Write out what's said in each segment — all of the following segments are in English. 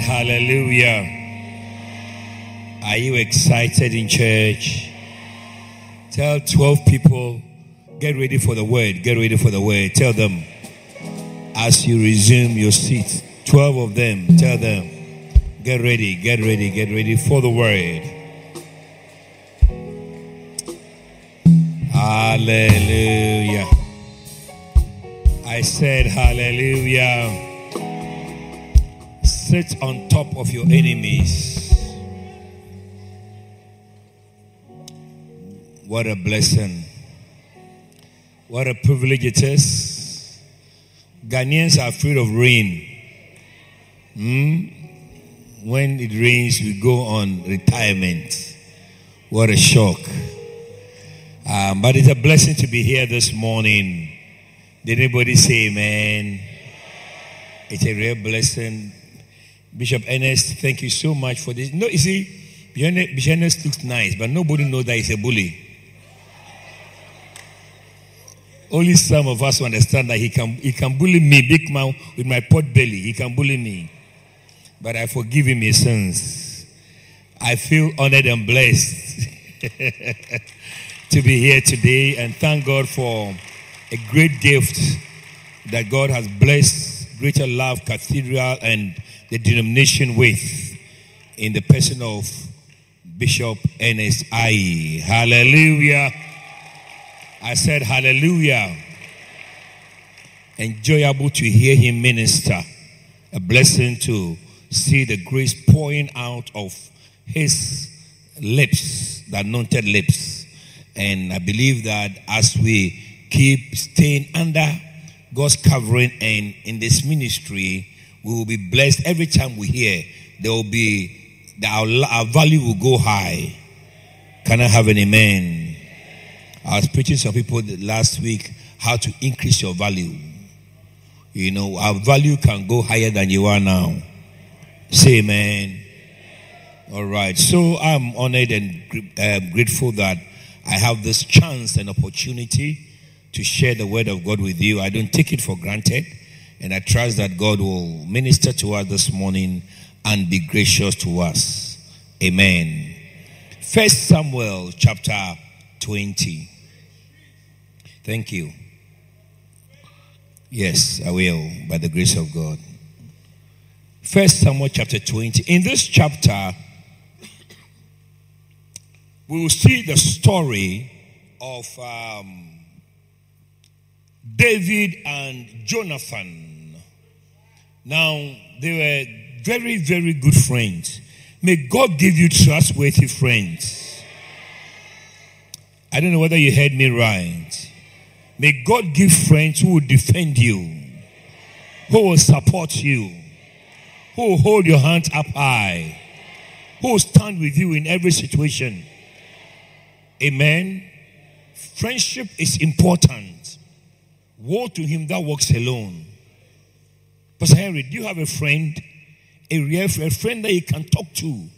hallelujah. Are you excited in church? Tell 12 people, get ready for the word. Get ready for the word. Tell them as you resume your seat. 12 of them, tell them, get ready, get ready, get ready for the word. Hallelujah. I said, Hallelujah. Sit on top of your enemies. What a blessing. What a privilege it is. Ghanaians are afraid of rain. Hmm? When it rains, we go on retirement. What a shock. Um, but it's a blessing to be here this morning. Did anybody say amen? It's a real blessing. Bishop Ernest, thank you so much for this. No, you see, Bishop Ernest looks nice, but nobody knows that he's a bully. Only some of us understand that he can he can bully me, big man with my pot belly. He can bully me. But I forgive him his sins. I feel honored and blessed to be here today and thank God for a great gift that God has blessed Greater Love Cathedral and the denomination with in the person of Bishop Ernest I. Hallelujah. I said hallelujah. Enjoyable to hear him minister. A blessing to see the grace pouring out of his lips, the anointed lips. And I believe that as we keep staying under God's covering and in this ministry, we will be blessed every time we hear. There will be our, our value will go high. Can I have an amen? I was preaching some people last week how to increase your value. You know, our value can go higher than you are now. Say amen. All right. So I'm honored and uh, grateful that I have this chance and opportunity to share the word of God with you. I don't take it for granted. And I trust that God will minister to us this morning and be gracious to us. Amen. First Samuel chapter 20. Thank you. Yes, I will, by the grace of God. First Samuel chapter 20. In this chapter, we will see the story of um, David and Jonathan. Now, they were very, very good friends. May God give you trustworthy friends. I don't know whether you heard me right. May God give friends who will defend you, who will support you, who will hold your hands up high, who will stand with you in every situation. Amen. Friendship is important. Woe to him that walks alone. Pastor Henry, do you have a friend? A real friend, a friend that you can talk to,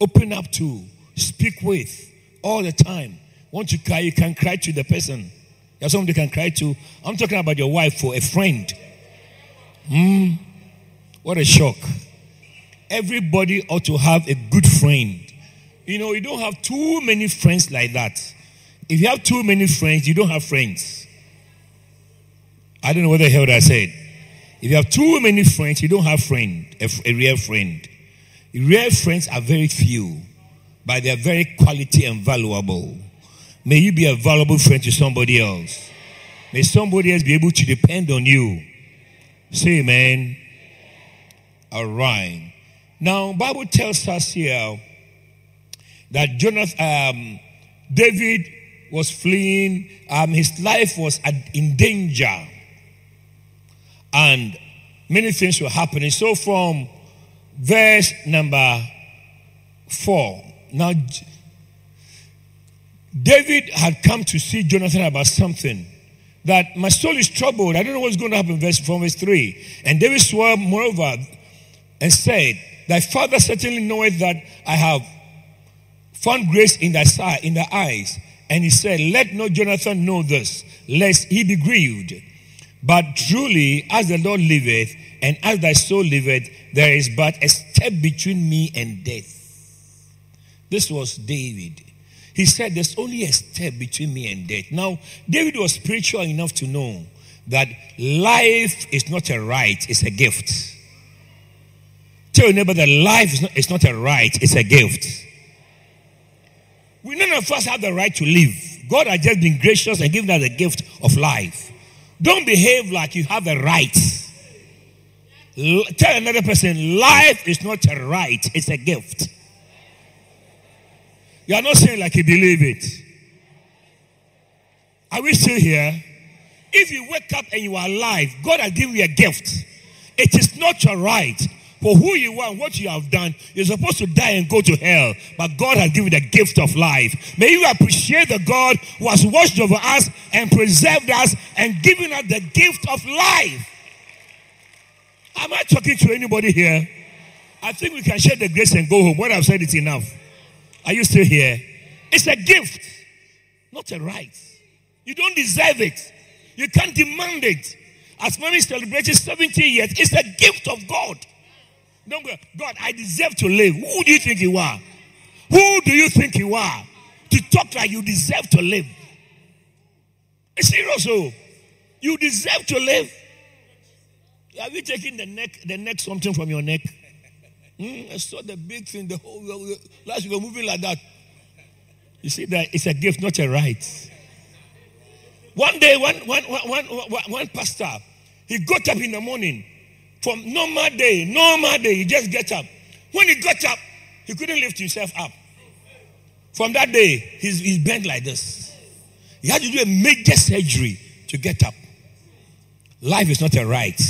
open up to, speak with all the time. Once you cry, you can cry to the person. There's someone you can cry to. I'm talking about your wife for a friend. Hmm. What a shock. Everybody ought to have a good friend. You know, you don't have too many friends like that. If you have too many friends, you don't have friends. I don't know what the hell I said. If you have too many friends, you don't have friend, a, a real friend. Real friends are very few, but they are very quality and valuable. May you be a valuable friend to somebody else. May somebody else be able to depend on you. Say amen. All right. Now, Bible tells us here that Jonathan, um, David was fleeing. Um, his life was in danger and many things were happening. So, from verse number four, now David had come to see Jonathan about something. That my soul is troubled. I don't know what's going to happen. Verse from verse three, and David swore moreover and said, "Thy father certainly knoweth that I have found grace in thy sight, in thy eyes." And he said, "Let not Jonathan know this, lest he be grieved." But truly, as the Lord liveth, and as thy soul liveth, there is but a step between me and death. This was David. He said, There's only a step between me and death. Now, David was spiritual enough to know that life is not a right, it's a gift. Tell your neighbor that life is not, it's not a right, it's a gift. We none of us have the right to live. God has just been gracious and given us the gift of life. Don't behave like you have a right. L- tell another person, life is not a right, it's a gift. You are not saying like you believe it. Are we still here? If you wake up and you are alive, God has given you a gift. It is not your right for who you are and what you have done. You're supposed to die and go to hell, but God has given the gift of life. May you appreciate the God who has watched over us and preserved us and given us the gift of life. Am I talking to anybody here? I think we can share the grace and go home. What I've said is enough. Are you still here? It's a gift, not a right. You don't deserve it. You can't demand it. As many celebrated 70 years, it's a gift of God. Don't go, God, I deserve to live. Who do you think you are? Who do you think you are to talk like you deserve to live? Serious, oh. You deserve to live. Have you taken the neck, the neck something from your neck? Mm, I saw the big thing, the whole last were moving like that. You see that it's a gift, not a right. One day, one, one, one, one, one pastor, he got up in the morning from normal day, normal day, he just gets up. When he got up, he couldn't lift himself up. From that day, he's, he's bent like this. He had to do a major surgery to get up. Life is not a right.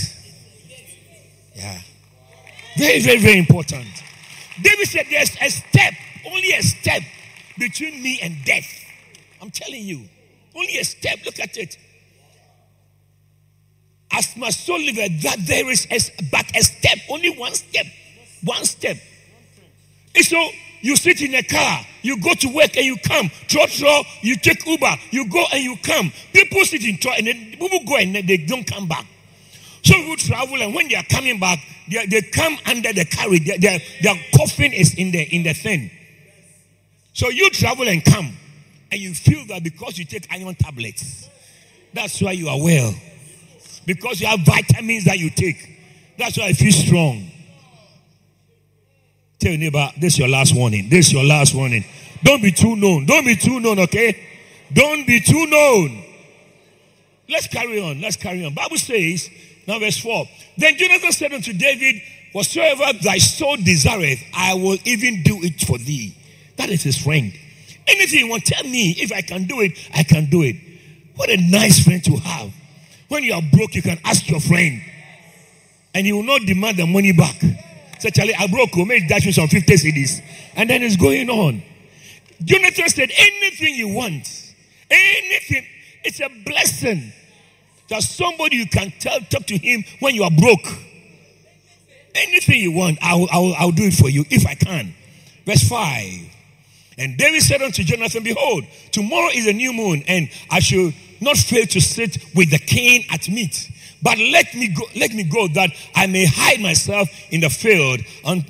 Yeah. Very, very, very important. David said there's a step, only a step between me and death. I'm telling you. Only a step. Look at it. As my soul liveth, that there is a, but a step, only one step. One step. And so you sit in a car, you go to work and you come. Trotro, you take Uber, you go and you come. People sit in and then people go and they don't come back. So you travel and when they are coming back, they, they come under the carriage. Their, their, their coffin is in the in the thing. So you travel and come, and you feel that because you take iron tablets, that's why you are well. Because you have vitamins that you take, that's why I feel strong. Tell your neighbor, this is your last warning. This is your last warning. Don't be too known. Don't be too known, okay? Don't be too known. Let's carry on. Let's carry on. Bible says, now verse 4. Then Jonathan said unto David, Whatsoever thy soul desireth, I will even do it for thee. That is his friend. Anything you want, tell me. If I can do it, I can do it. What a nice friend to have. When you are broke, you can ask your friend. And he will not demand the money back. Say, Charlie, I broke, oh, make dash with some 50 cedis. And then it's going on. Jonathan said, anything you want, anything, it's a blessing. There's somebody you can tell, talk to him when you are broke. Anything you want, I'll, I'll, I'll do it for you if I can. Verse 5. And David said unto Jonathan, Behold, tomorrow is a new moon, and I shall not fail to sit with the king at meat. But let me go, let me go that I may hide myself in the field un,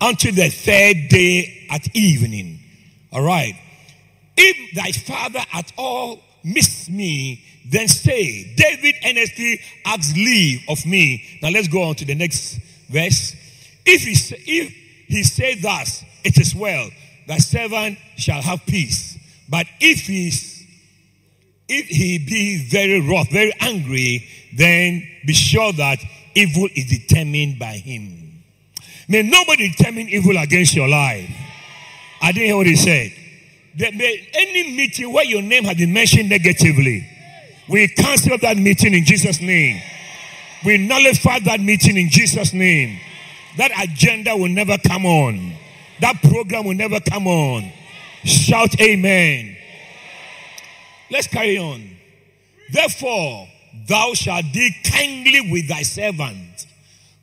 until the third day at evening. All right. If thy father at all miss me, then say, David earnestly asks leave of me. Now let's go on to the next verse. If he, if he say thus, it is well, thy servant shall have peace. But if he's if he be very wroth, very angry, then be sure that evil is determined by him. May nobody determine evil against your life. I didn't hear what he said. There may, any meeting where your name has been mentioned negatively, we cancel that meeting in Jesus' name. We nullify that meeting in Jesus' name. That agenda will never come on. That program will never come on. Shout amen. Let's carry on. Therefore, thou shalt deal kindly with thy servant,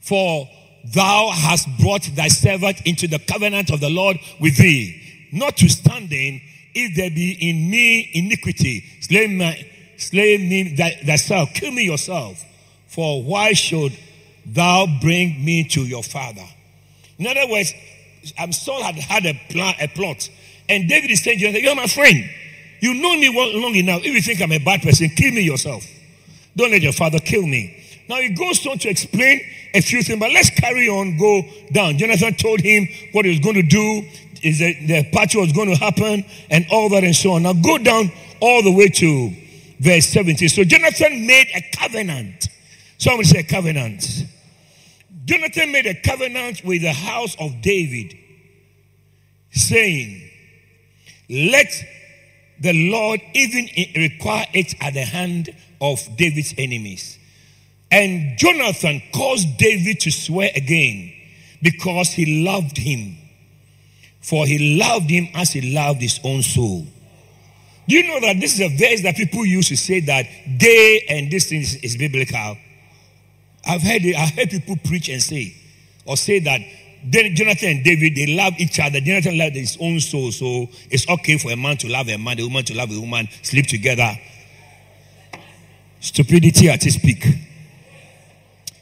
for thou hast brought thy servant into the covenant of the Lord with thee. Notwithstanding, if there be in me iniquity, slay, my, slay me thyself, kill me yourself. For why should thou bring me to your father. In other words, um, Saul had had a, plan, a plot, and David is saying, You're my friend. You know me long enough. If you think I'm a bad person, kill me yourself. Don't let your father kill me. Now he goes on to explain a few things, but let's carry on, go down. Jonathan told him what he was going to do, is that the party was going to happen, and all that and so on. Now go down all the way to verse 17. So Jonathan made a covenant. Somebody say covenant. Jonathan made a covenant with the house of David, saying, Let the Lord even require it at the hand of David's enemies. And Jonathan caused David to swear again because he loved him. For he loved him as he loved his own soul. Do you know that this is a verse that people use to say that they and this thing is, is biblical? I've heard I've heard people preach and say, or say that Jonathan and David, they love each other. Jonathan loved his own soul, so it's okay for a man to love a man, a woman to love a woman, sleep together. Stupidity at its peak.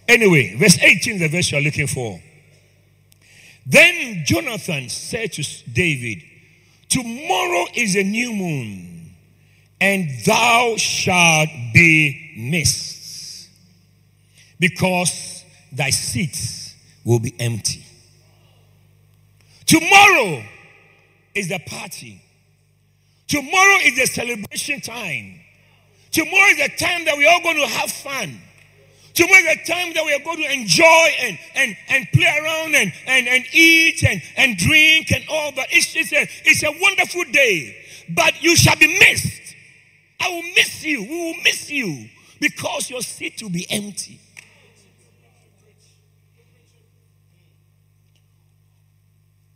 Anyway, verse 18 is the verse you're looking for. Then Jonathan said to David, Tomorrow is a new moon, and thou shalt be missed, because thy seats will be empty. Tomorrow is the party. Tomorrow is the celebration time. Tomorrow is the time that we're all going to have fun. Tomorrow is the time that we are going to enjoy and, and, and play around and, and, and eat and, and drink and all that. It's, it's, a, it's a wonderful day. But you shall be missed. I will miss you. We will miss you because your seat will be empty.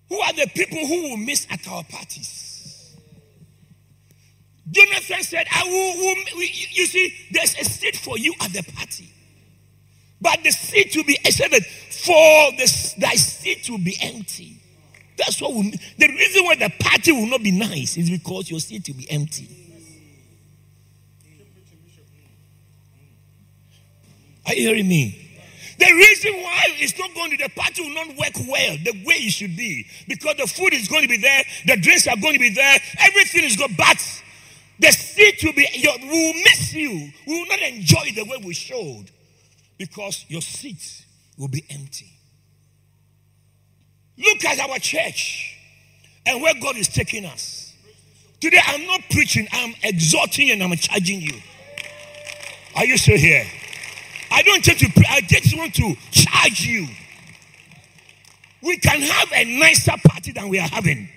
Who are the people who will miss at our parties? Jonathan said, I will, will you see, there's a seat for you at the party. But the seat will be, that for the, thy seat will be empty. That's what we, the reason why the party will not be nice is because your seat will be empty. Are you hearing me? The reason why it's not going to, the party will not work well the way it should be. Because the food is going to be there, the drinks are going to be there, everything is good, but the seat will be, we will miss you. We will not enjoy the way we showed because your seat will be empty. Look at our church and where God is taking us. Today, I'm not preaching, I'm exhorting and I'm charging you. Are you still here? I don't take to pre- I just want to charge you. We can have a nicer party than we are having.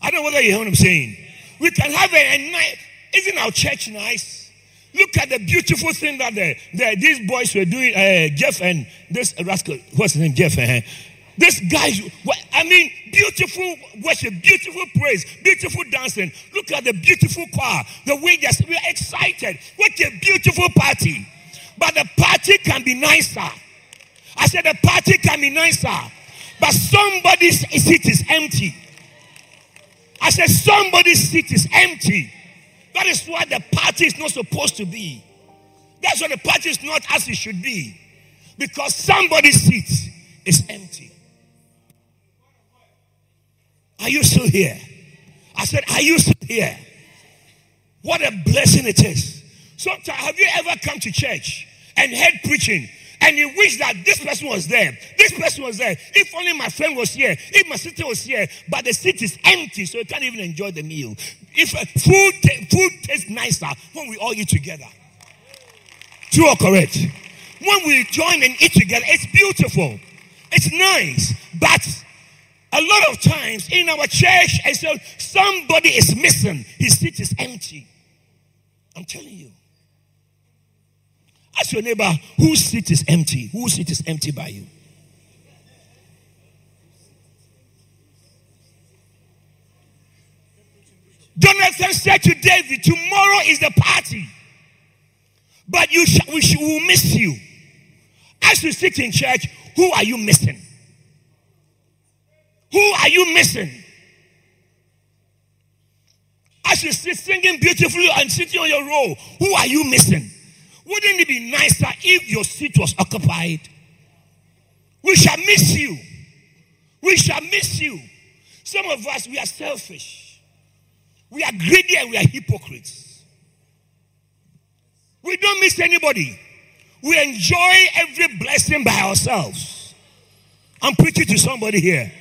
I don't know whether you hear what I'm saying. We can have a, a nice, isn't our church nice? Look at the beautiful thing that the, the, these boys were doing. Uh, Jeff and this rascal, what's his name? Jeff. Uh, this guy, I mean, beautiful worship, beautiful praise, beautiful dancing. Look at the beautiful choir, the way they're we are excited. What a beautiful party. But the party can be nicer. I said the party can be nicer, but somebody's seat is empty. I said somebody's seat is empty. That is why the party is not supposed to be. That's why the party is not as it should be. Because somebody's seat is empty. Are you still here? I said, Are you still here? What a blessing it is. Sometimes, have you ever come to church and heard preaching and you wish that this person was there, this person was there. If only my friend was here, if my sister was here, but the seat is empty, so you can't even enjoy the meal. If uh, food, t- food tastes nicer when we all eat together. True or correct? When we join and eat together, it's beautiful, it's nice, but a lot of times in our church, I said somebody is missing, his seat is empty. I'm telling you. Ask your neighbor, whose seat is empty? Whose seat is empty by you? Jonathan said to David, Tomorrow is the party, but you sh- we, sh- will miss you. As you sit in church, who are you missing? Who are you missing? As you sit singing beautifully and sitting on your row, who are you missing? Wouldn't it be nicer if your seat was occupied? We shall miss you. We shall miss you. Some of us, we are selfish. We are greedy and we are hypocrites. We don't miss anybody. We enjoy every blessing by ourselves. I'm preaching to somebody here.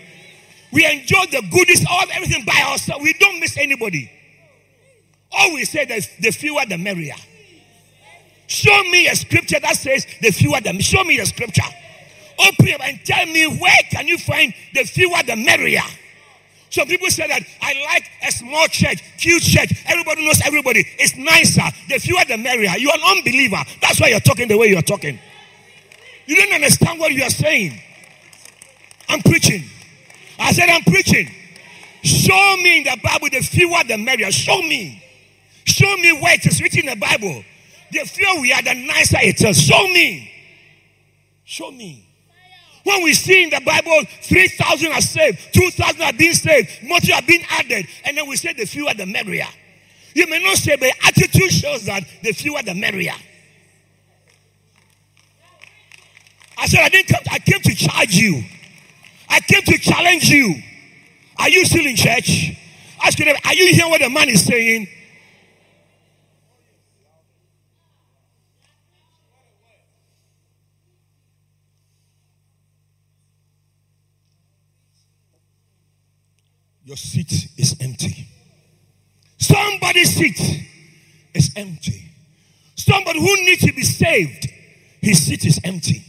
We enjoy the goodies, all everything by ourselves. We don't miss anybody. Always say that the fewer the merrier. Show me a scripture that says the fewer the show me a scripture. Open and tell me where can you find the fewer the merrier. Some people say that I like a small church, cute church. Everybody knows everybody. It's nicer. The fewer the merrier. You're an unbeliever. That's why you're talking the way you're talking. You don't understand what you are saying. I'm preaching. I said, I'm preaching. Show me in the Bible the fewer the merrier. Show me. Show me where it is written in the Bible. The fewer we are, the nicer it is. Show me. Show me. When we see in the Bible 3,000 are saved, 2,000 are being saved, more are being added, and then we say the fewer the merrier. You may not say, but attitude shows that the fewer the merrier. I said, I didn't come, I came to charge you. I came to challenge you. Are you still in church? Ask you, are you hearing what the man is saying? Your seat is empty. Somebody's seat is empty. Somebody who needs to be saved, his seat is empty.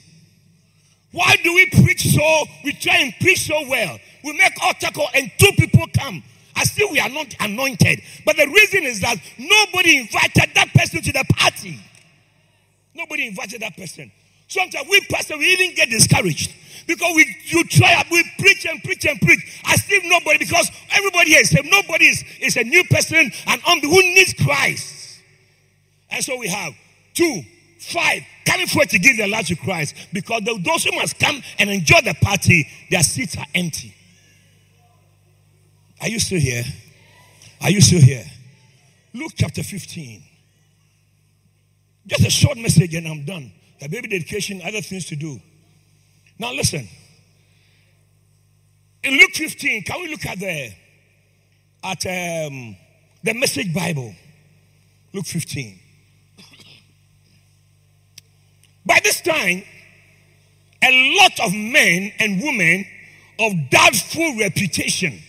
Why do we preach so? We try and preach so well. We make altar call and two people come. I still we are not anointed. But the reason is that nobody invited that person to the party. Nobody invited that person. Sometimes we pastor we even get discouraged because we you try we preach and preach and preach. I still nobody because everybody here is. Nobody is, is a new person and who needs Christ. And so we have two Five, coming forward to give their life to Christ because those who must come and enjoy the party, their seats are empty. Are you still here? Are you still here? Luke chapter 15. Just a short message and I'm done. Baby dedication, other things to do. Now listen. In Luke 15, can we look at the at um, the message Bible? Luke 15. By this time, a lot of men and women of doubtful reputation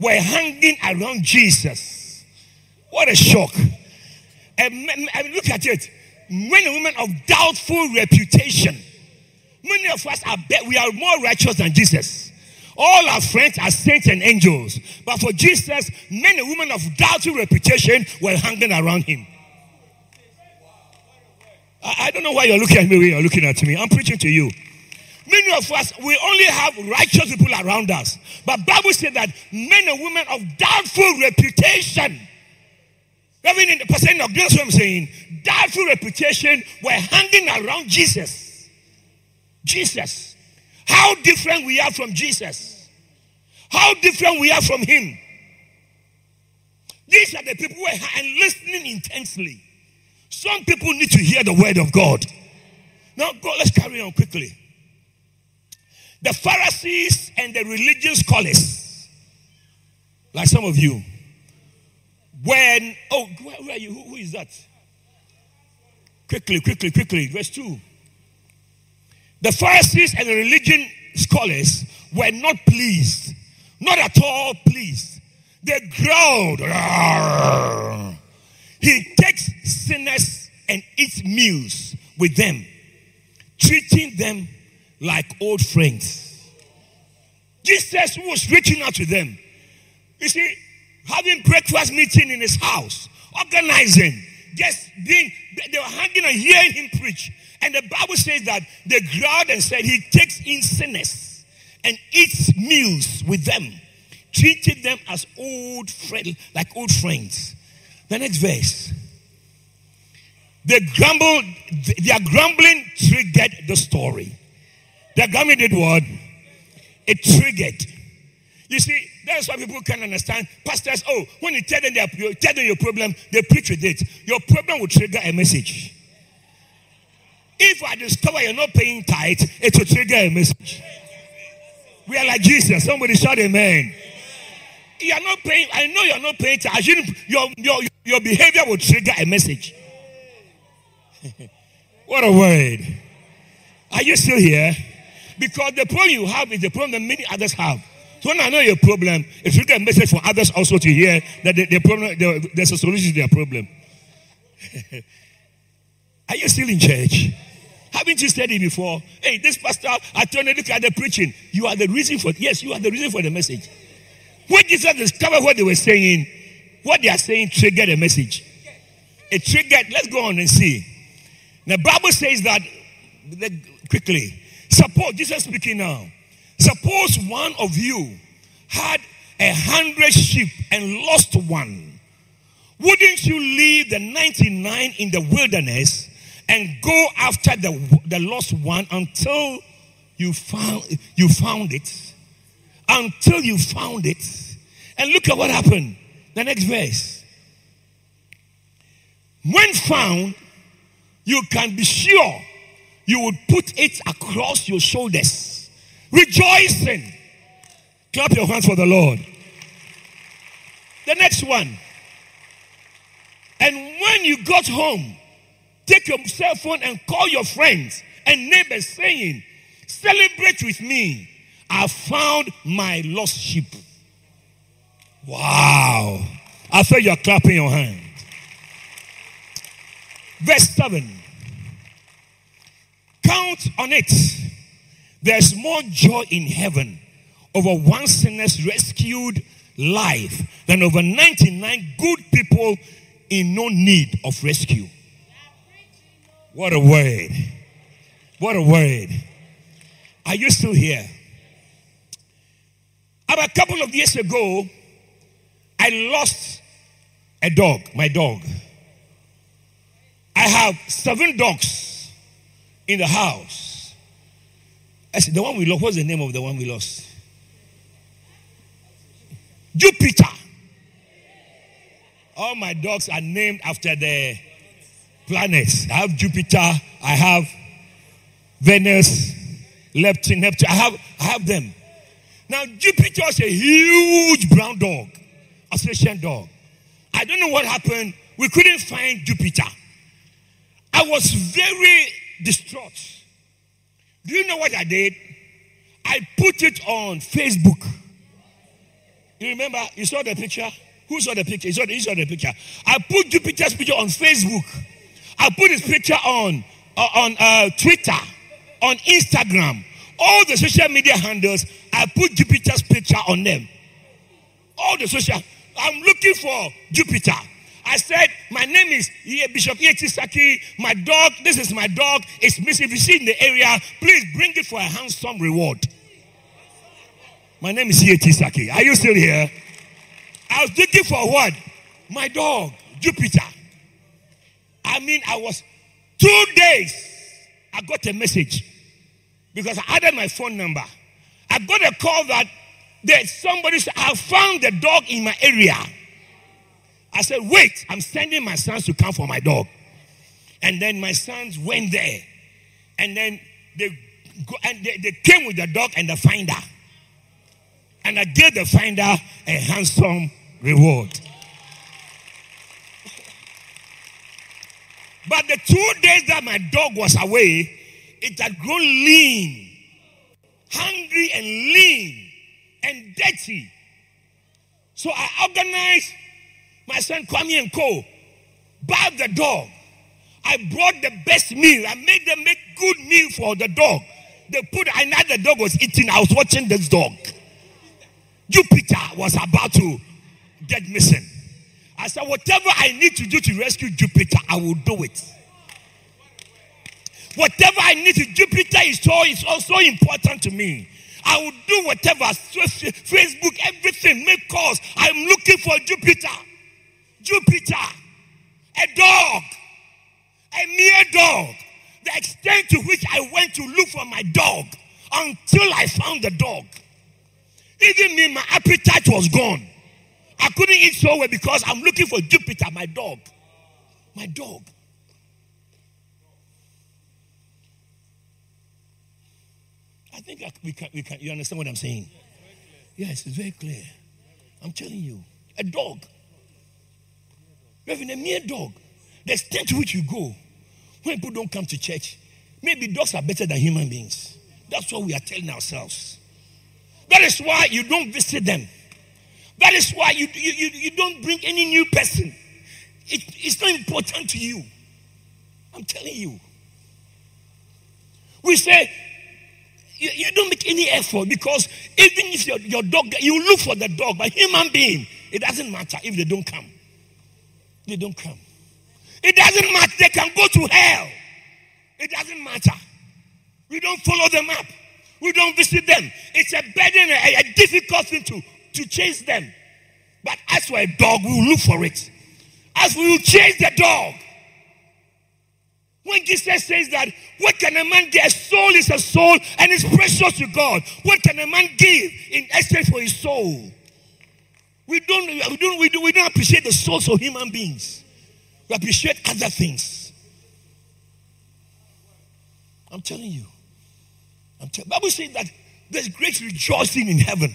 were hanging around Jesus. What a shock. And, and look at it. Men and women of doubtful reputation. Many of us are we are more righteous than Jesus. All our friends are saints and angels. But for Jesus, men and women of doubtful reputation were hanging around him. I, I don't know why you're looking at me when you're looking at me. I'm preaching to you. Many of us, we only have righteous people around us. But Bible says that men and women of doubtful reputation, even in the percent of this, what I'm saying, doubtful reputation were hanging around Jesus. Jesus. How different we are from Jesus. How different we are from him. These are the people who are listening intensely. Some people need to hear the word of God. Now, go, let's carry on quickly. The Pharisees and the religious scholars, like some of you, when, oh, where, are you? Who, who is that? Quickly, quickly, quickly. Verse 2. The Pharisees and the religion scholars were not pleased, not at all pleased. They growled. He takes sinners and eats meals with them, treating them like old friends. Jesus was reaching out to them. You see, having breakfast meeting in his house, organizing, just being, they were hanging and hearing him preach. And the Bible says that they growled and said he takes in sinners and eats meals with them, treating them as old friends, like old friends. The next verse. They grumbled, their grumbling triggered the story. Their grumbling did what? It triggered. You see, that's why people can understand. Pastors, oh, when you tell them, their, you tell them your problem, they preach with it. Your problem will trigger a message. If I discover you're not paying tight, it will trigger a message. We are like Jesus. Somebody shout amen. You are not paying. I know you're not paying. Shouldn't. Your your your behavior will trigger a message. what a word! Are you still here? Because the problem you have is the problem that many others have. So when I know your problem, it trigger a message for others also to hear that the, the problem the, there's a solution to their problem. Are you still in church? Haven't you it before? Hey, this pastor, I turn and look at the preaching. You are the reason for yes, you are the reason for the message. When Jesus discovered what they were saying, what they are saying triggered a message. It triggered, let's go on and see. The Bible says that quickly. Suppose, Jesus speaking now. Suppose one of you had a hundred sheep and lost one. Wouldn't you leave the 99 in the wilderness and go after the, the lost one until you found, you found it? until you found it. And look at what happened. The next verse. When found, you can be sure you would put it across your shoulders, rejoicing. Clap your hands for the Lord. The next one. And when you got home, take your cell phone and call your friends and neighbors saying, Celebrate with me I found my lost sheep. Wow. I feel you're clapping your hands. Verse 7. Count on it. There's more joy in heaven over one sinner's rescued life than over 99 good people in no need of rescue. What a word. What a word. Are you still here? About a couple of years ago, I lost a dog, my dog. I have seven dogs in the house. I said, the one we lost, what's the name of the one we lost? Jupiter. All my dogs are named after the planets. I have Jupiter, I have Venus, Neptune, Neptune. I have, I have them. Now, Jupiter is a huge brown dog, Australian dog. I don't know what happened. We couldn't find Jupiter. I was very distraught. Do you know what I did? I put it on Facebook. You remember? You saw the picture? Who saw the picture? You saw the, you saw the picture. I put Jupiter's picture on Facebook. I put his picture on uh, on uh, Twitter, on Instagram, all the social media handles, I put Jupiter's picture on them. All the social. I'm looking for Jupiter. I said, My name is Bishop Yeti Saki. My dog, this is my dog. It's missing. If you see in the area, please bring it for a handsome reward. My name is Yeti Saki. Are you still here? I was looking for what? My dog, Jupiter. I mean, I was two days. I got a message because I added my phone number. I got a call that there's somebody I found the dog in my area. I said, wait, I'm sending my sons to come for my dog. And then my sons went there. And then they go, and they, they came with the dog and the finder. And I gave the finder a handsome reward. But the two days that my dog was away, it had grown lean, hungry and lean and dirty. So I organized my son Kwame and Co. Buy the dog. I brought the best meal. I made them make good meal for the dog. They put, I know the dog was eating. I was watching this dog. Jupiter was about to get missing. I said, whatever I need to do to rescue Jupiter, I will do it. Whatever I need to Jupiter is so is also important to me. I will do whatever Facebook, everything, make calls. I'm looking for Jupiter. Jupiter, a dog, a mere dog. The extent to which I went to look for my dog until I found the dog. Even me, my appetite was gone. I couldn't eat so well because I'm looking for Jupiter, my dog. My dog. I think I, we can, we can, you understand what I'm saying? Yes, it's very clear. I'm telling you. A dog. Even a mere dog. The extent to which you go when people don't come to church, maybe dogs are better than human beings. That's what we are telling ourselves. That is why you don't visit them. That is why you, you, you, you don't bring any new person. It, it's not important to you. I'm telling you. We say, you, you, don't make any effort because even if your, your dog, you look for the dog, but human being, it doesn't matter if they don't come. They don't come. It doesn't matter. They can go to hell. It doesn't matter. We don't follow them up. We don't visit them. It's a burden, a, a difficult thing to, to chase them. But as for a dog, we will look for it. As we will chase the dog. When Jesus says that, what can a man give? A soul is a soul and it's precious to God. What can a man give in exchange for his soul? We don't, we don't, we, do, we don't appreciate the souls of human beings. We appreciate other things. I'm telling you. I'm telling Bible says that there's great rejoicing in heaven.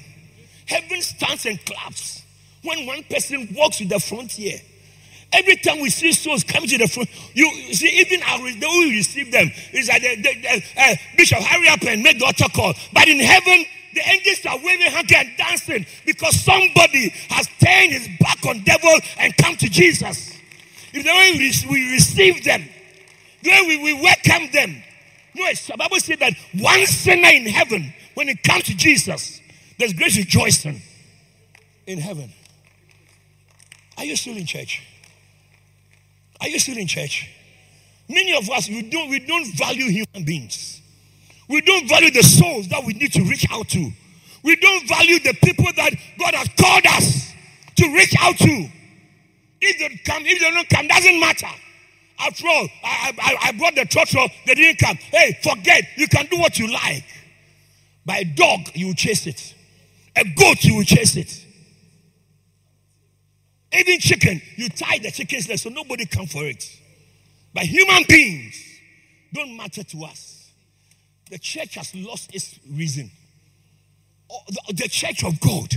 Heaven stands and claps when one person walks to the frontier Every time we see souls coming to the front, you see, even our, the way we receive them is that the, the, the uh, Bishop, hurry up and make the altar call. But in heaven, the angels are waving hands and dancing because somebody has turned his back on devil and come to Jesus. If the way we, receive them, the way we, we welcome them. No, the Bible says that one sinner in heaven, when it comes to Jesus, there's great rejoicing in heaven. Are you still in church? Are you still in church? Many of us, we don't, we don't value human beings. We don't value the souls that we need to reach out to. We don't value the people that God has called us to reach out to. If they come, if they don't come, doesn't matter. After all, I, I, I brought the trotro, they didn't come. Hey, forget, you can do what you like. By a dog, you will chase it. A goat, you will chase it. Even chicken, you tie the chicken's leg so nobody come for it. But human beings don't matter to us. The church has lost its reason. Oh, the church of God.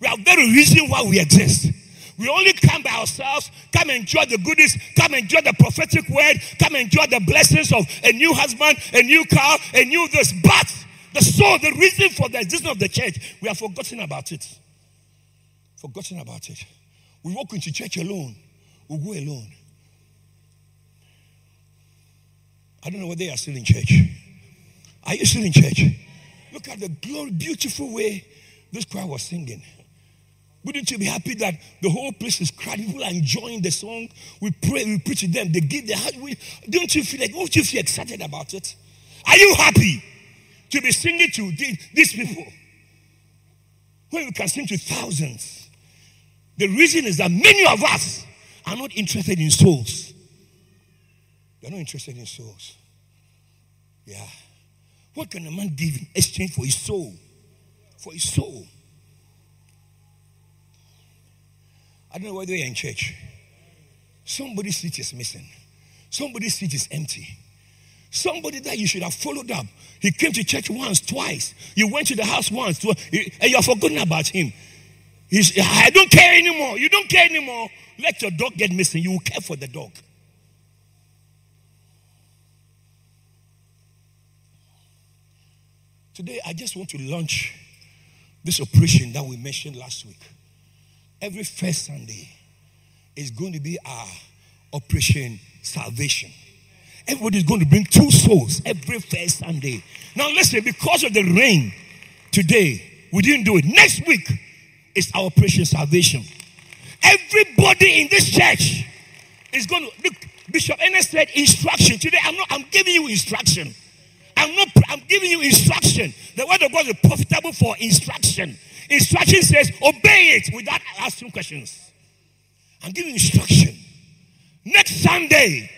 We are very reason why we exist. We only come by ourselves, come enjoy the goodies, come enjoy the prophetic word, come enjoy the blessings of a new husband, a new car, a new this. But the soul, the reason for the existence of the church, we have forgotten about it. Forgotten about it. We walk into church alone. We go alone. I don't know whether they are still in church. Are you still in church? Look at the glory, beautiful way this choir was singing. Wouldn't you be happy that the whole place is crowded? People are enjoying the song. We pray, we preach to them. They give their heart. Don't you feel like? Don't you feel excited about it? Are you happy to be singing to these people when we can sing to thousands? The reason is that many of us are not interested in souls. They're not interested in souls. Yeah. What can a man give in exchange for his soul? For his soul. I don't know whether you're in church. Somebody's seat is missing. Somebody's seat is empty. Somebody that you should have followed up. He came to church once, twice. You went to the house once, twice, and you have forgotten about him. He's, I don't care anymore. You don't care anymore. Let your dog get missing. You will care for the dog. Today, I just want to launch this operation that we mentioned last week. Every first Sunday is going to be our operation salvation. Everybody's going to bring two souls every first Sunday. Now, listen, because of the rain today, we didn't do it. Next week, is our operation salvation. Everybody in this church is going to look. Bishop Ernest said instruction. Today I'm not I'm giving you instruction. I'm not I'm giving you instruction. The word of God is profitable for instruction. Instruction says obey it without asking questions. I'm giving instruction. Next Sunday,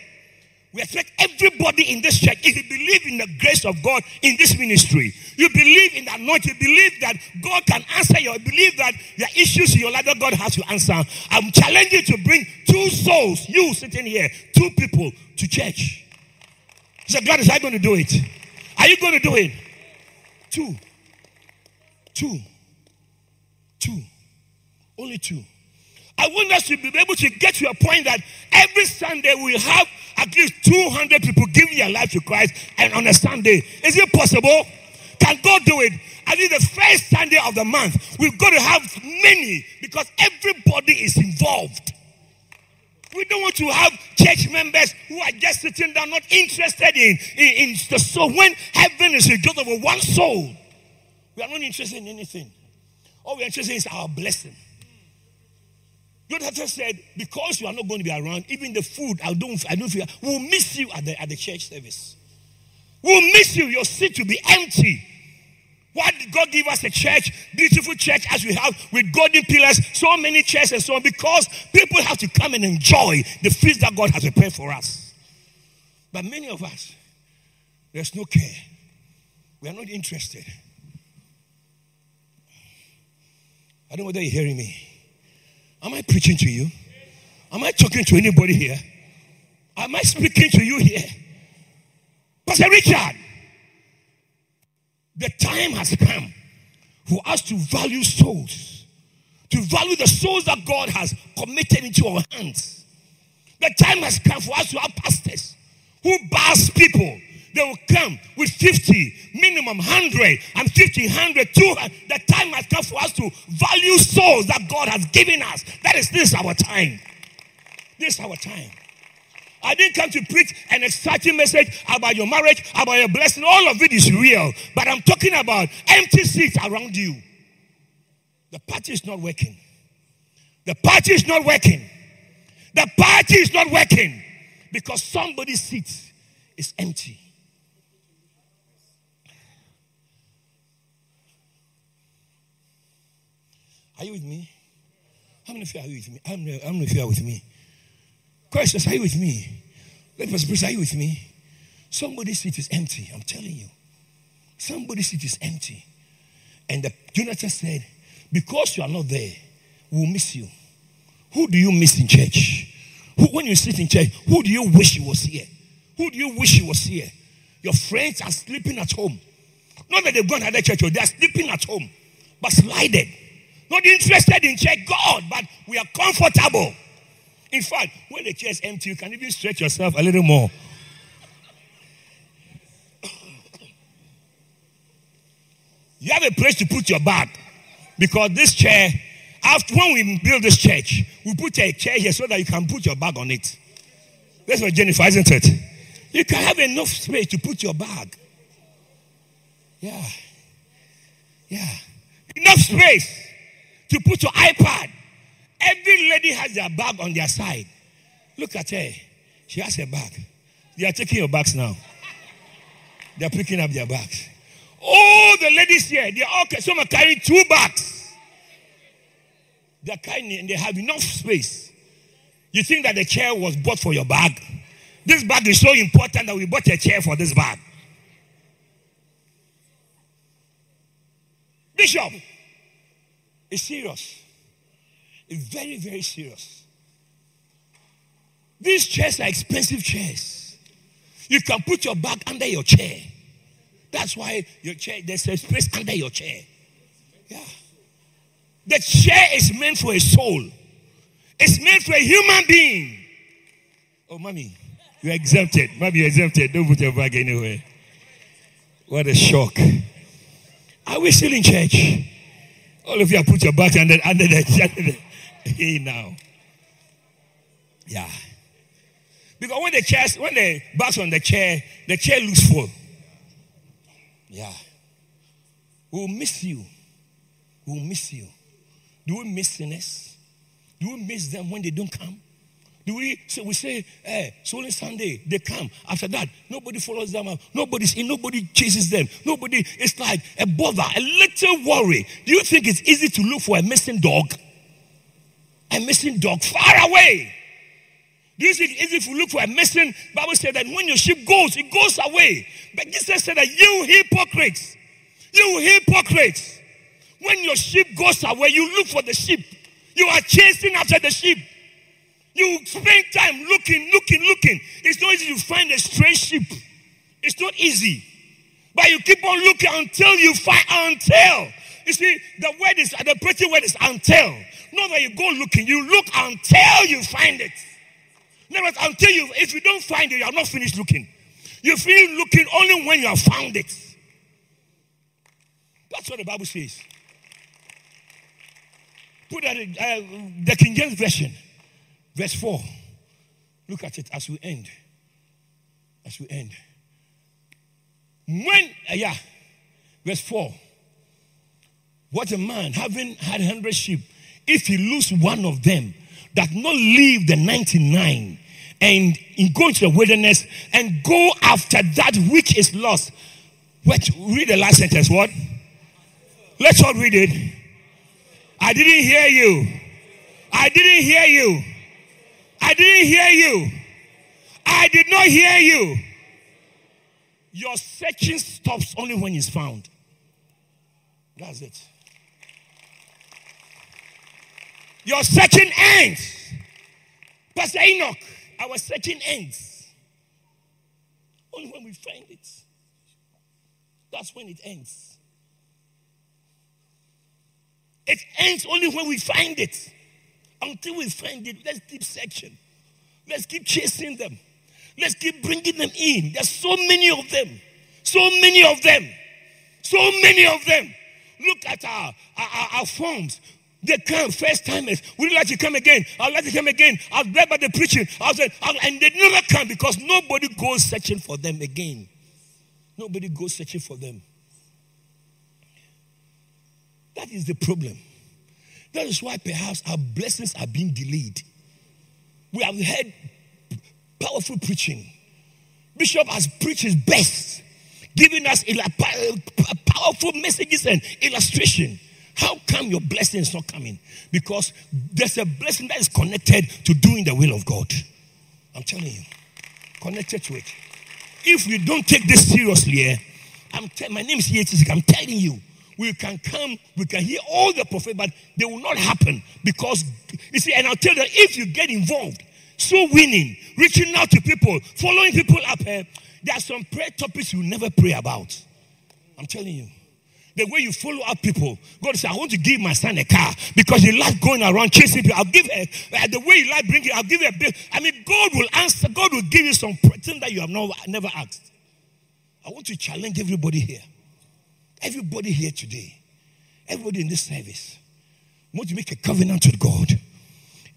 we expect everybody in this church, if you believe in the grace of God in this ministry, you believe in the anointing, you believe that God can answer your, believe that the issues in your life that God has to answer. I'm challenging you to bring two souls, you sitting here, two people to church. So God is I going to do it? Are you going to do it? Two. Two. Two. Only two. I want us to be able to get to a point that every Sunday we have at least 200 people giving their life to Christ and on a Sunday. Is it possible? Can God do it? I think the first Sunday of the month, we've got to have many because everybody is involved. We don't want to have church members who are just sitting down, not interested in, in, in the soul. When heaven is just over one soul, we are not interested in anything. All we are interested in is our blessing. Doctor said, because you are not going to be around, even the food, I don't, I don't feel, we'll miss you at the, at the church service. We'll miss you. Your seat will be empty. Why did God give us a church, beautiful church as we have with golden pillars, so many chairs and so on? Because people have to come and enjoy the feast that God has prepared for us. But many of us, there's no care. We are not interested. I don't know whether you're hearing me. Am I preaching to you? Am I talking to anybody here? Am I speaking to you here? Pastor Richard, the time has come for us to value souls, to value the souls that God has committed into our hands. The time has come for us to have pastors who bars people. They will come with 50, minimum 100, and 50, 100, 200. The time has come for us to value souls that God has given us. That is this our time. This our time. I didn't come to preach an exciting message about your marriage, about your blessing. All of it is real. But I'm talking about empty seats around you. The party is not working. The party is not working. The party is not working because somebody's seat is empty. Are you with me? How many of you are with me? How many, how many of you are with me? Questions, are you with me? Let us pray, are you with me? Somebody's seat is empty, I'm telling you. Somebody's seat is empty. And the Jonathan said, Because you are not there, we'll miss you. Who do you miss in church? Who, when you sit in church, who do you wish you was here? Who do you wish you was here? Your friends are sleeping at home. Not that they've gone to the church, oh, they are sleeping at home, but slided. Not interested in church, God, but we are comfortable. In fact, when the chair is empty, you can even stretch yourself a little more. you have a place to put your bag because this chair, after when we build this church, we put a chair here so that you can put your bag on it. That's what Jennifer, isn't it? You can have enough space to put your bag. Yeah. Yeah. Enough space to put your iPad. Every lady has their bag on their side. Look at her. She has a bag. They are taking your bags now. They are picking up their bags. All the ladies here, they are all some are carrying two bags. They are carrying and they have enough space. You think that the chair was bought for your bag? This bag is so important that we bought a chair for this bag. Bishop, it's serious. It's very, very serious. These chairs are expensive chairs. You can put your bag under your chair. That's why your chair, there's a space under your chair. Yeah. The chair is meant for a soul. It's meant for a human being. Oh, mommy, you're exempted. Mommy, you're exempted. Don't put your bag anywhere. What a shock. Are we still in church? All of you have put your back under, under the, under the hey now. Yeah. Because when the chair, when the back's on the chair, the chair looks full. Yeah. We'll miss you. We'll miss you. Do we miss sinners? Do we miss them when they don't come? Do we so we say, eh, so on Sunday, they come. After that, nobody follows them up. Nobody's in, nobody chases them. Nobody, it's like a bother, a little worry. Do you think it's easy to look for a missing dog? A missing dog far away. Do you it's easy to look for a missing? Bible said that when your sheep goes, it goes away. But Jesus said that you hypocrites, you hypocrites, when your sheep goes away, you look for the sheep. You are chasing after the sheep. You spend time looking, looking, looking. It's not easy to find a stray sheep. It's not easy. But you keep on looking until you find until. You see, the word is the pretty word is until. Not that you go looking, you look until you find it. Never until you if you don't find it, you are not finished looking. You finish looking only when you have found it. That's what the Bible says. Put that in uh, the King James Version, verse 4. Look at it as we end. As we end. When, uh, yeah, verse 4. What a man, having had 100 sheep, if he lose one of them, that not leave the 99 and in go into the wilderness and go after that which is lost. Wait, read the last sentence. What? Let's all read it. I didn't hear you. I didn't hear you. I didn't hear you. I did not hear you. Your searching stops only when it's found. That's it. Your searching ends. Pastor Enoch, our searching ends. Only when we find it. That's when it ends. It ends only when we find it. Until we find it, let's keep searching. Let's keep chasing them. Let's keep bringing them in. There's so many of them. So many of them. So many of them. Look at our, our, our forms. They come, first timers. Would you like to come again? I'd like to come again. I'll grab by the preaching. I'll say, and they never come because nobody goes searching for them again. Nobody goes searching for them. That is the problem. That is why perhaps our blessings are being delayed. We have heard powerful preaching. Bishop has preached his best, giving us powerful messages and illustration. How come your blessing is not coming? Because there's a blessing that is connected to doing the will of God. I'm telling you, connected to it. If we don't take this seriously, eh, I'm te- my name is Yetis. I'm telling you, we can come, we can hear all the prophet, but they will not happen because you see. And I'll tell you, if you get involved, so winning, reaching out to people, following people up, eh, there are some prayer topics you never pray about. I'm telling you the way you follow up people. God said, I want to give my son a car because he likes going around chasing people. I'll give her, uh, the way he like bringing, I'll give her a bill. I mean, God will answer, God will give you some thing that you have not, never asked. I want to challenge everybody here. Everybody here today. Everybody in this service. want to make a covenant with God.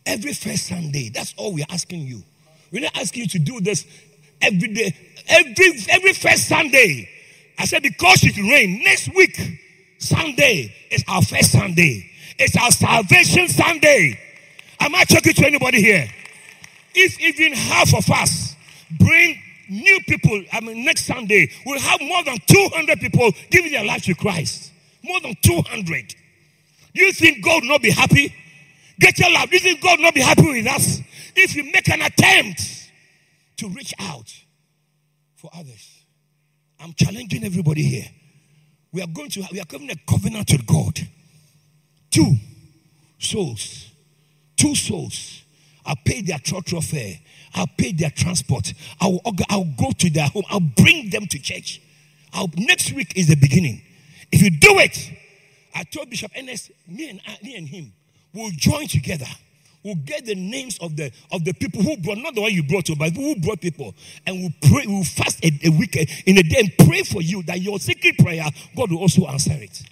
Every first Sunday, that's all we're asking you. We're not asking you to do this every day. Every every first Sunday. I said, because it rain next week, Sunday is our first Sunday. It's our salvation Sunday. Am I talking to anybody here? If even half of us bring new people, I mean, next Sunday, we'll have more than 200 people giving their life to Christ. More than 200. Do you think God will not be happy? Get your love. Do you think God will not be happy with us? If you make an attempt to reach out for others. I'm challenging everybody here. We are going to we are coming a covenant with God. Two souls. Two souls. I'll pay their trotro fare. I'll pay their transport. I'll, I'll go to their home. I'll bring them to church. I'll, next week is the beginning. If you do it, I told Bishop Ernest, me and, me and him will join together We'll get the names of the of the people who brought, not the one you brought to, but who brought people, and we'll pray, we'll fast a, a week in a day and pray for you that your secret prayer, God will also answer it.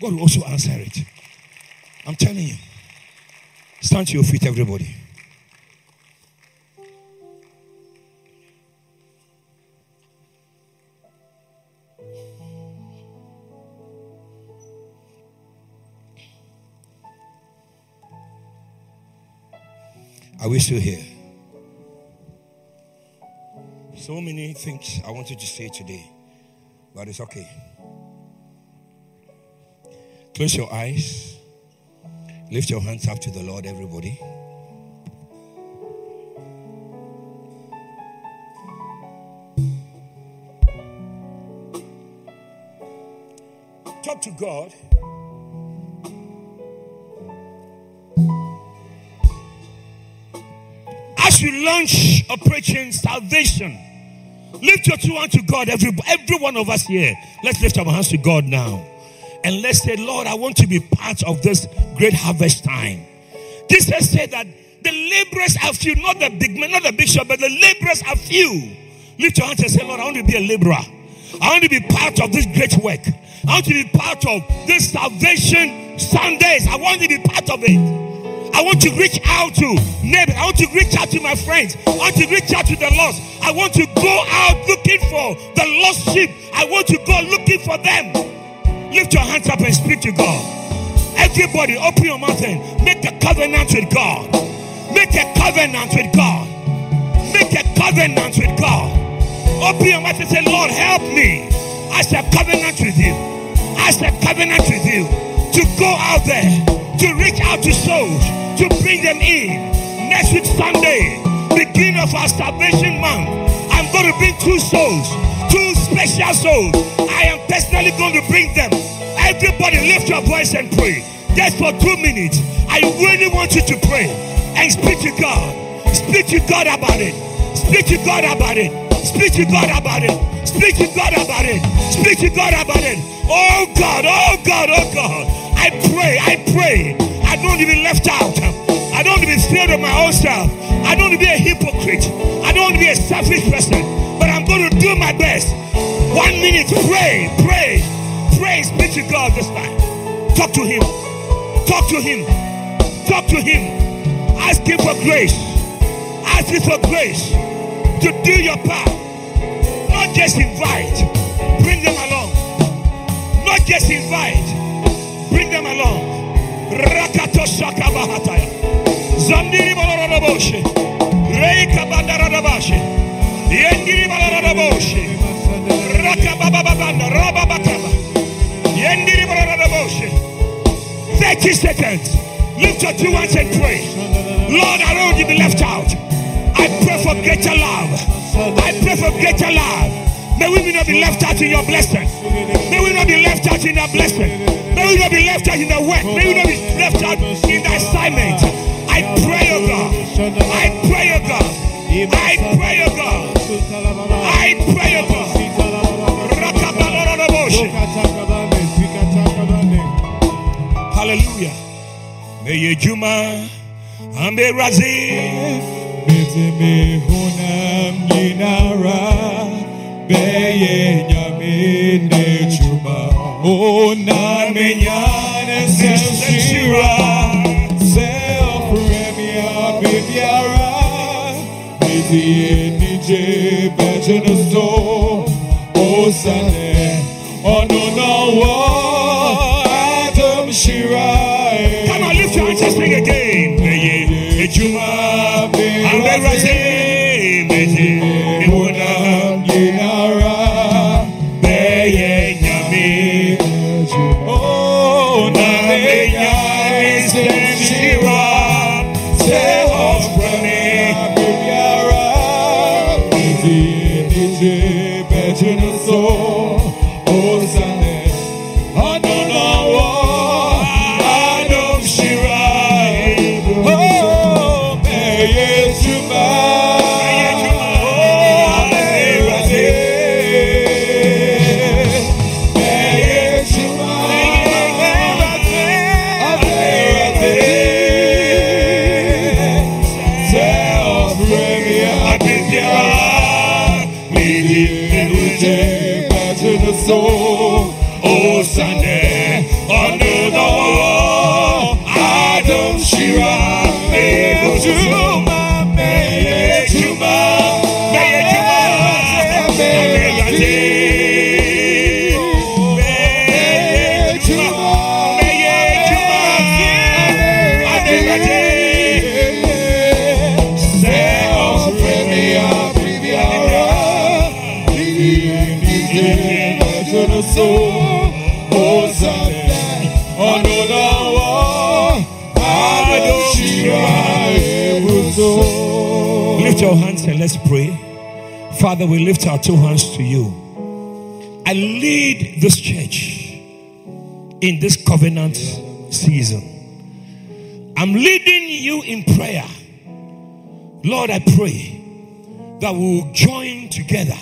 God will also answer it. I'm telling you. Stand to your feet, everybody. Are we still here? So many things I wanted to say today, but it's okay. Close your eyes. Lift your hands up to the Lord, everybody. Talk to God. As we launch Operation Salvation, Lift your two hands to God, every, every one of us here. Let's lift our hands to God now. And let's say, Lord, I want to be part of this great harvest time. Jesus said that the laborers are few, not the big men, not the big shop, but the laborers are few. Lift your hands and say, Lord, I want to be a laborer. I want to be part of this great work. I want to be part of this salvation Sundays. I want to be part of it. I want to reach out to. I want to reach out to my friends. I want to reach out to the lost. I want to go out looking for the lost sheep. I want to go looking for them. Lift your hands up and speak to God. Everybody, open your mouth and make a covenant with God. Make a covenant with God. Make a covenant with God. Open your mouth and say, Lord, help me. I shall covenant with you. I shall covenant with you to go out there, to reach out to souls to bring them in. Next week, Sunday, beginning of our salvation month, I'm going to bring two souls, two special souls. I am personally going to bring them. Everybody, lift your voice and pray. Just for two minutes, I really want you to pray and speak to God. Speak to God about it. Speak to God about it. Speak to God about it. Speak to God about it. Speak to God about it. Oh God, oh God, oh God. I pray, I pray I don't want to be left out. I don't want to be scared of my own self. I don't want to be a hypocrite. I don't want to be a selfish person. But I'm going to do my best. One minute, pray, pray, pray. Speak to God this time. Talk to Him. Talk to Him. Talk to Him. Ask Him for grace. Ask Him for grace to do your part. Not just invite, bring them along. Not just invite, them along. Rakato shaka bahataya. Zandiri balaraboshe. Reika bandarabashe. Yendiri balaraboshe. Rakabababanda. Rababakaba. Yendiri balaraboshe. 30 seconds. Lift your two hands and pray. Lord, I don't want to be left out. I pray for greater love. I pray for greater love. May we not be left out in your blessing. May we not be left out in your blessing. May we not be left out in the work. May we not be left out in the assignment. I pray, oh God. I pray, oh God. I pray, oh God. I pray, oh God. Hallelujah. May you juma ambe razi. Beteme let's pray. Father, we lift our two hands to you. I lead this church in this covenant season. I'm leading you in prayer. Lord, I pray that we will join together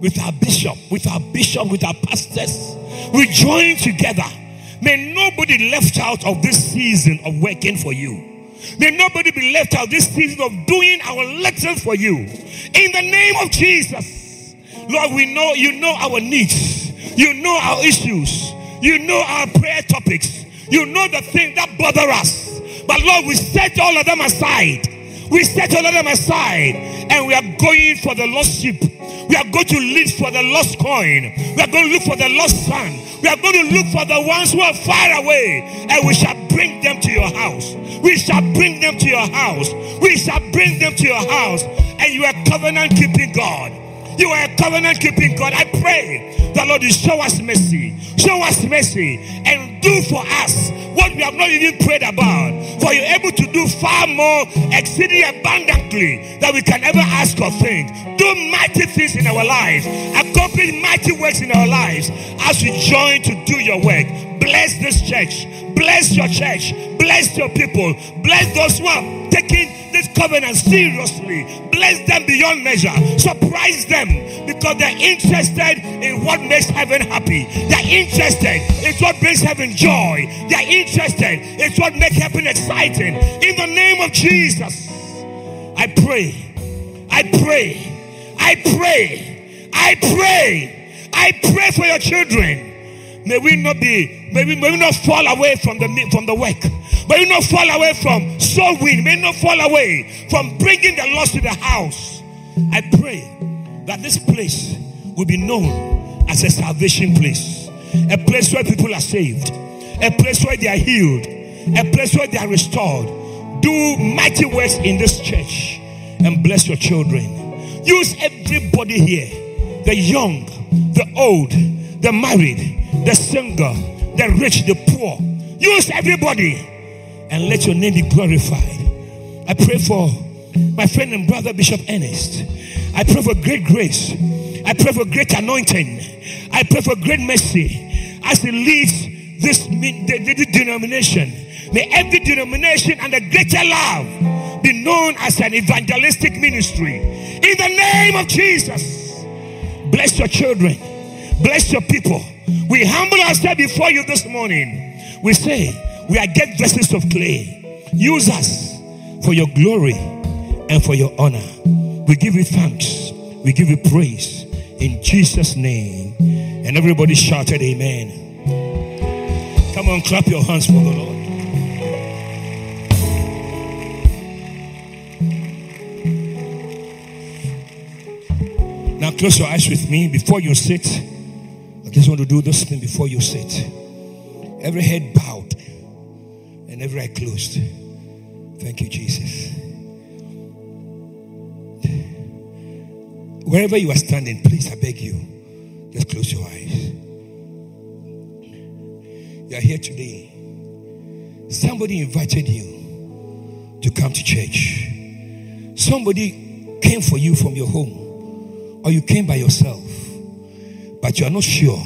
with our bishop, with our bishop, with our pastors. We join together. May nobody left out of this season of working for you. May nobody be left out this season of doing our lecture for you. In the name of Jesus. Lord, we know you know our needs. You know our issues. You know our prayer topics. You know the things that bother us. But Lord, we set all of them aside. We set all of them aside and we are going for the lost sheep. We are going to look for the lost coin. We are going to look for the lost son. We are going to look for the ones who are far away and we shall bring them to your house. We shall bring them to your house. We shall bring them to your house. And you are covenant keeping God. You are a covenant keeping God. I pray that Lord, you show us mercy. Show us mercy and do for us what we have not even prayed about. For you're able to do far more, exceeding abundantly that we can ever ask or think. Do mighty things in our lives, accomplish mighty works in our lives as we join to do your work. Bless this church. Bless your church. Bless your people. Bless those who are taking this covenant seriously. Bless them beyond measure. Surprise them because they're interested in what makes heaven happy. They're interested in what brings heaven joy. They're interested in what makes heaven exciting. In the name of Jesus, I pray. I pray. I pray. I pray. I pray for your children. May we not be, may we, may we not fall away from the from the work. May we not fall away from soul winning. May we not fall away from bringing the lost to the house. I pray that this place will be known as a salvation place, a place where people are saved, a place where they are healed, a place where they are restored. Do mighty works in this church and bless your children. Use everybody here the young, the old, the married, the single, the rich, the poor. Use everybody and let your name be glorified. I pray for my friend and brother Bishop Ernest. I pray for great grace. I pray for great anointing. I pray for great mercy as he leads this, this denomination. May every denomination and the greater love be known as an evangelistic ministry. In the name of Jesus, bless your children, bless your people. We humble ourselves before you this morning. We say, we are get vessels of clay. Use us for your glory and for your honor. We give you thanks. We give you praise in Jesus' name. And everybody shouted, Amen. Come on, clap your hands for the Lord. Now close your eyes with me before you sit just want to do this thing before you sit. Every head bowed and every eye closed. Thank you, Jesus. Wherever you are standing, please, I beg you, just close your eyes. You are here today. Somebody invited you to come to church. Somebody came for you from your home, or you came by yourself but you are not sure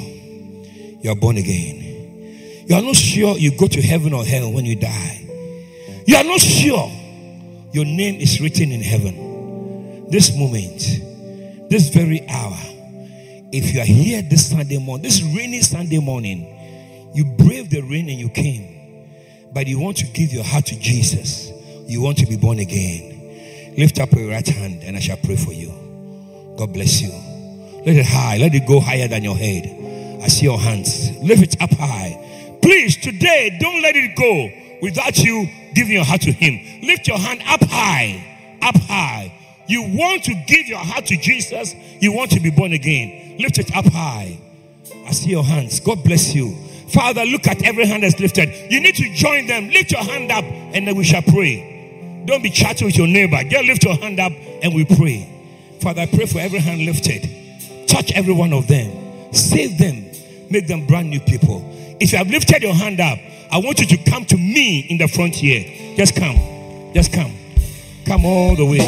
you are born again. You are not sure you go to heaven or hell when you die. You are not sure your name is written in heaven. This moment, this very hour, if you are here this Sunday morning, this rainy Sunday morning, you braved the rain and you came, but you want to give your heart to Jesus. You want to be born again. Lift up your right hand and I shall pray for you. God bless you. Let it high. Let it go higher than your head. I see your hands. Lift it up high. Please, today, don't let it go without you giving your heart to Him. Lift your hand up high. Up high. You want to give your heart to Jesus. You want to be born again. Lift it up high. I see your hands. God bless you. Father, look at every hand that's lifted. You need to join them. Lift your hand up and then we shall pray. Don't be chatting with your neighbor. Just lift your hand up and we pray. Father, I pray for every hand lifted. Touch every one of them. Save them. Make them brand new people. If you have lifted your hand up, I want you to come to me in the front here. Just come. Just come. Come all the way.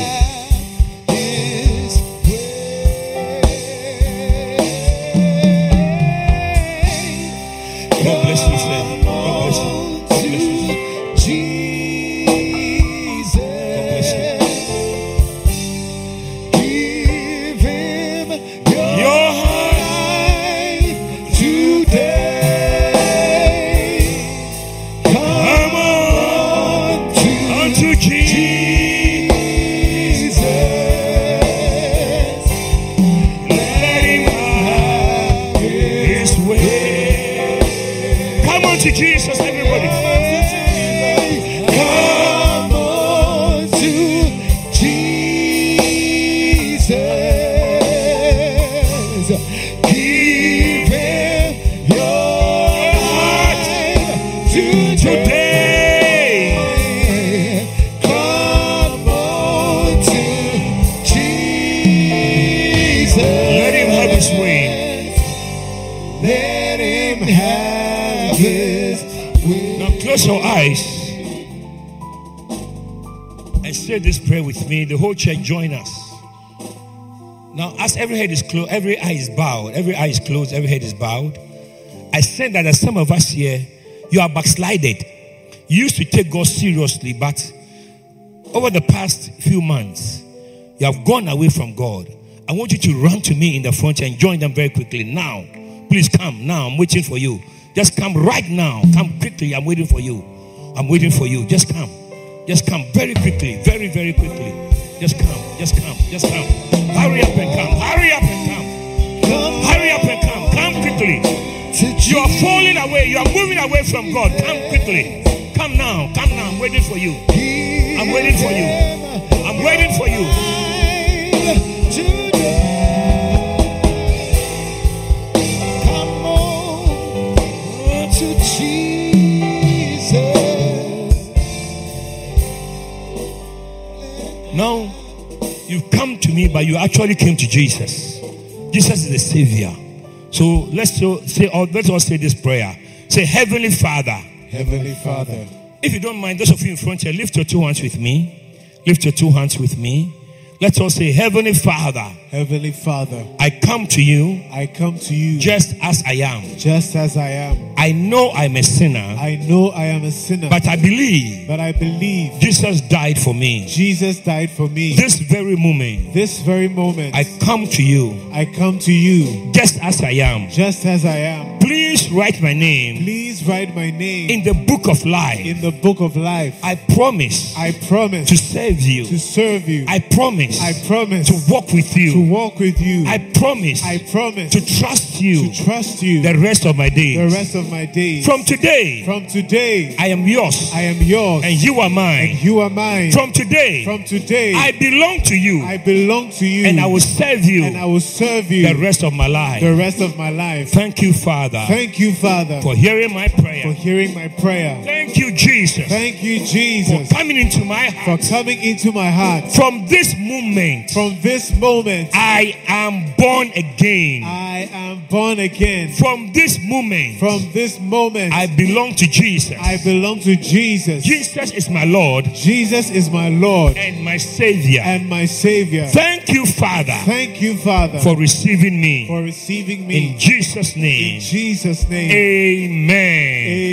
Your say this prayer with me. The whole church join us. Now, as every head is closed, every eye is bowed, every eye is closed, every head is bowed. I said that there's some of us here, you are backslided. You used to take God seriously, but over the past few months, you have gone away from God. I want you to run to me in the front and join them very quickly. Now, please come. Now, I'm waiting for you. Just come right now. Come quickly. I'm waiting for you. I'm waiting for you. Just come. Just come very quickly. Very, very quickly. Just come. Just come. Just come. Hurry up and come. Hurry up and come. Come Hurry up and come. Come quickly. You are falling away. You are moving away from God. Come quickly. Come now. Come now. I'm waiting for you. I'm waiting for you. I'm waiting for you. Now, you've come to me, but you actually came to Jesus. Jesus is the Savior. So let's all say, or let's all say this prayer. Say, Heavenly Father. Heavenly Father, If you don't mind, those of you in front here, lift your two hands with me. Lift your two hands with me. Let's all say, Heavenly Father, Heavenly Father, I come to you I come to you just as I am. just as I am. I know I'm a sinner, I know I am a sinner, but I believe but I believe Jesus died for me. Jesus died for me. This very moment, This very moment, I come to you I come to you just as I am. just as I am. Please write my name Please write my name in the book of life. in the book of life. I promise I promise to serve you. to serve you. I promise I promise to walk with you. to walk with you. I promise I promise to trust you to trust you the rest of my days. the rest of my days. From today, From today, I am yours I am yours and you are mine. And you are mine. From today, From today, I belong to you I belong to you and I will serve you and I will serve you the rest of my life. the rest of my life. Thank you, Father, Thank you, Father, for hearing my prayer. for hearing my prayer. Thank you, Jesus, Thank you, Jesus. for coming into my heart. for coming into my heart. From this moment, From this moment, I am born again. I am born again. From this moment, From this moment, I belong to Jesus. I belong to Jesus. Jesus is my Lord Jesus is my Lord and my Savior. and my Savior. Thank you, Father, Thank you, Father, for receiving me. for receiving me. In Jesus' name. In Jesus' name. amen.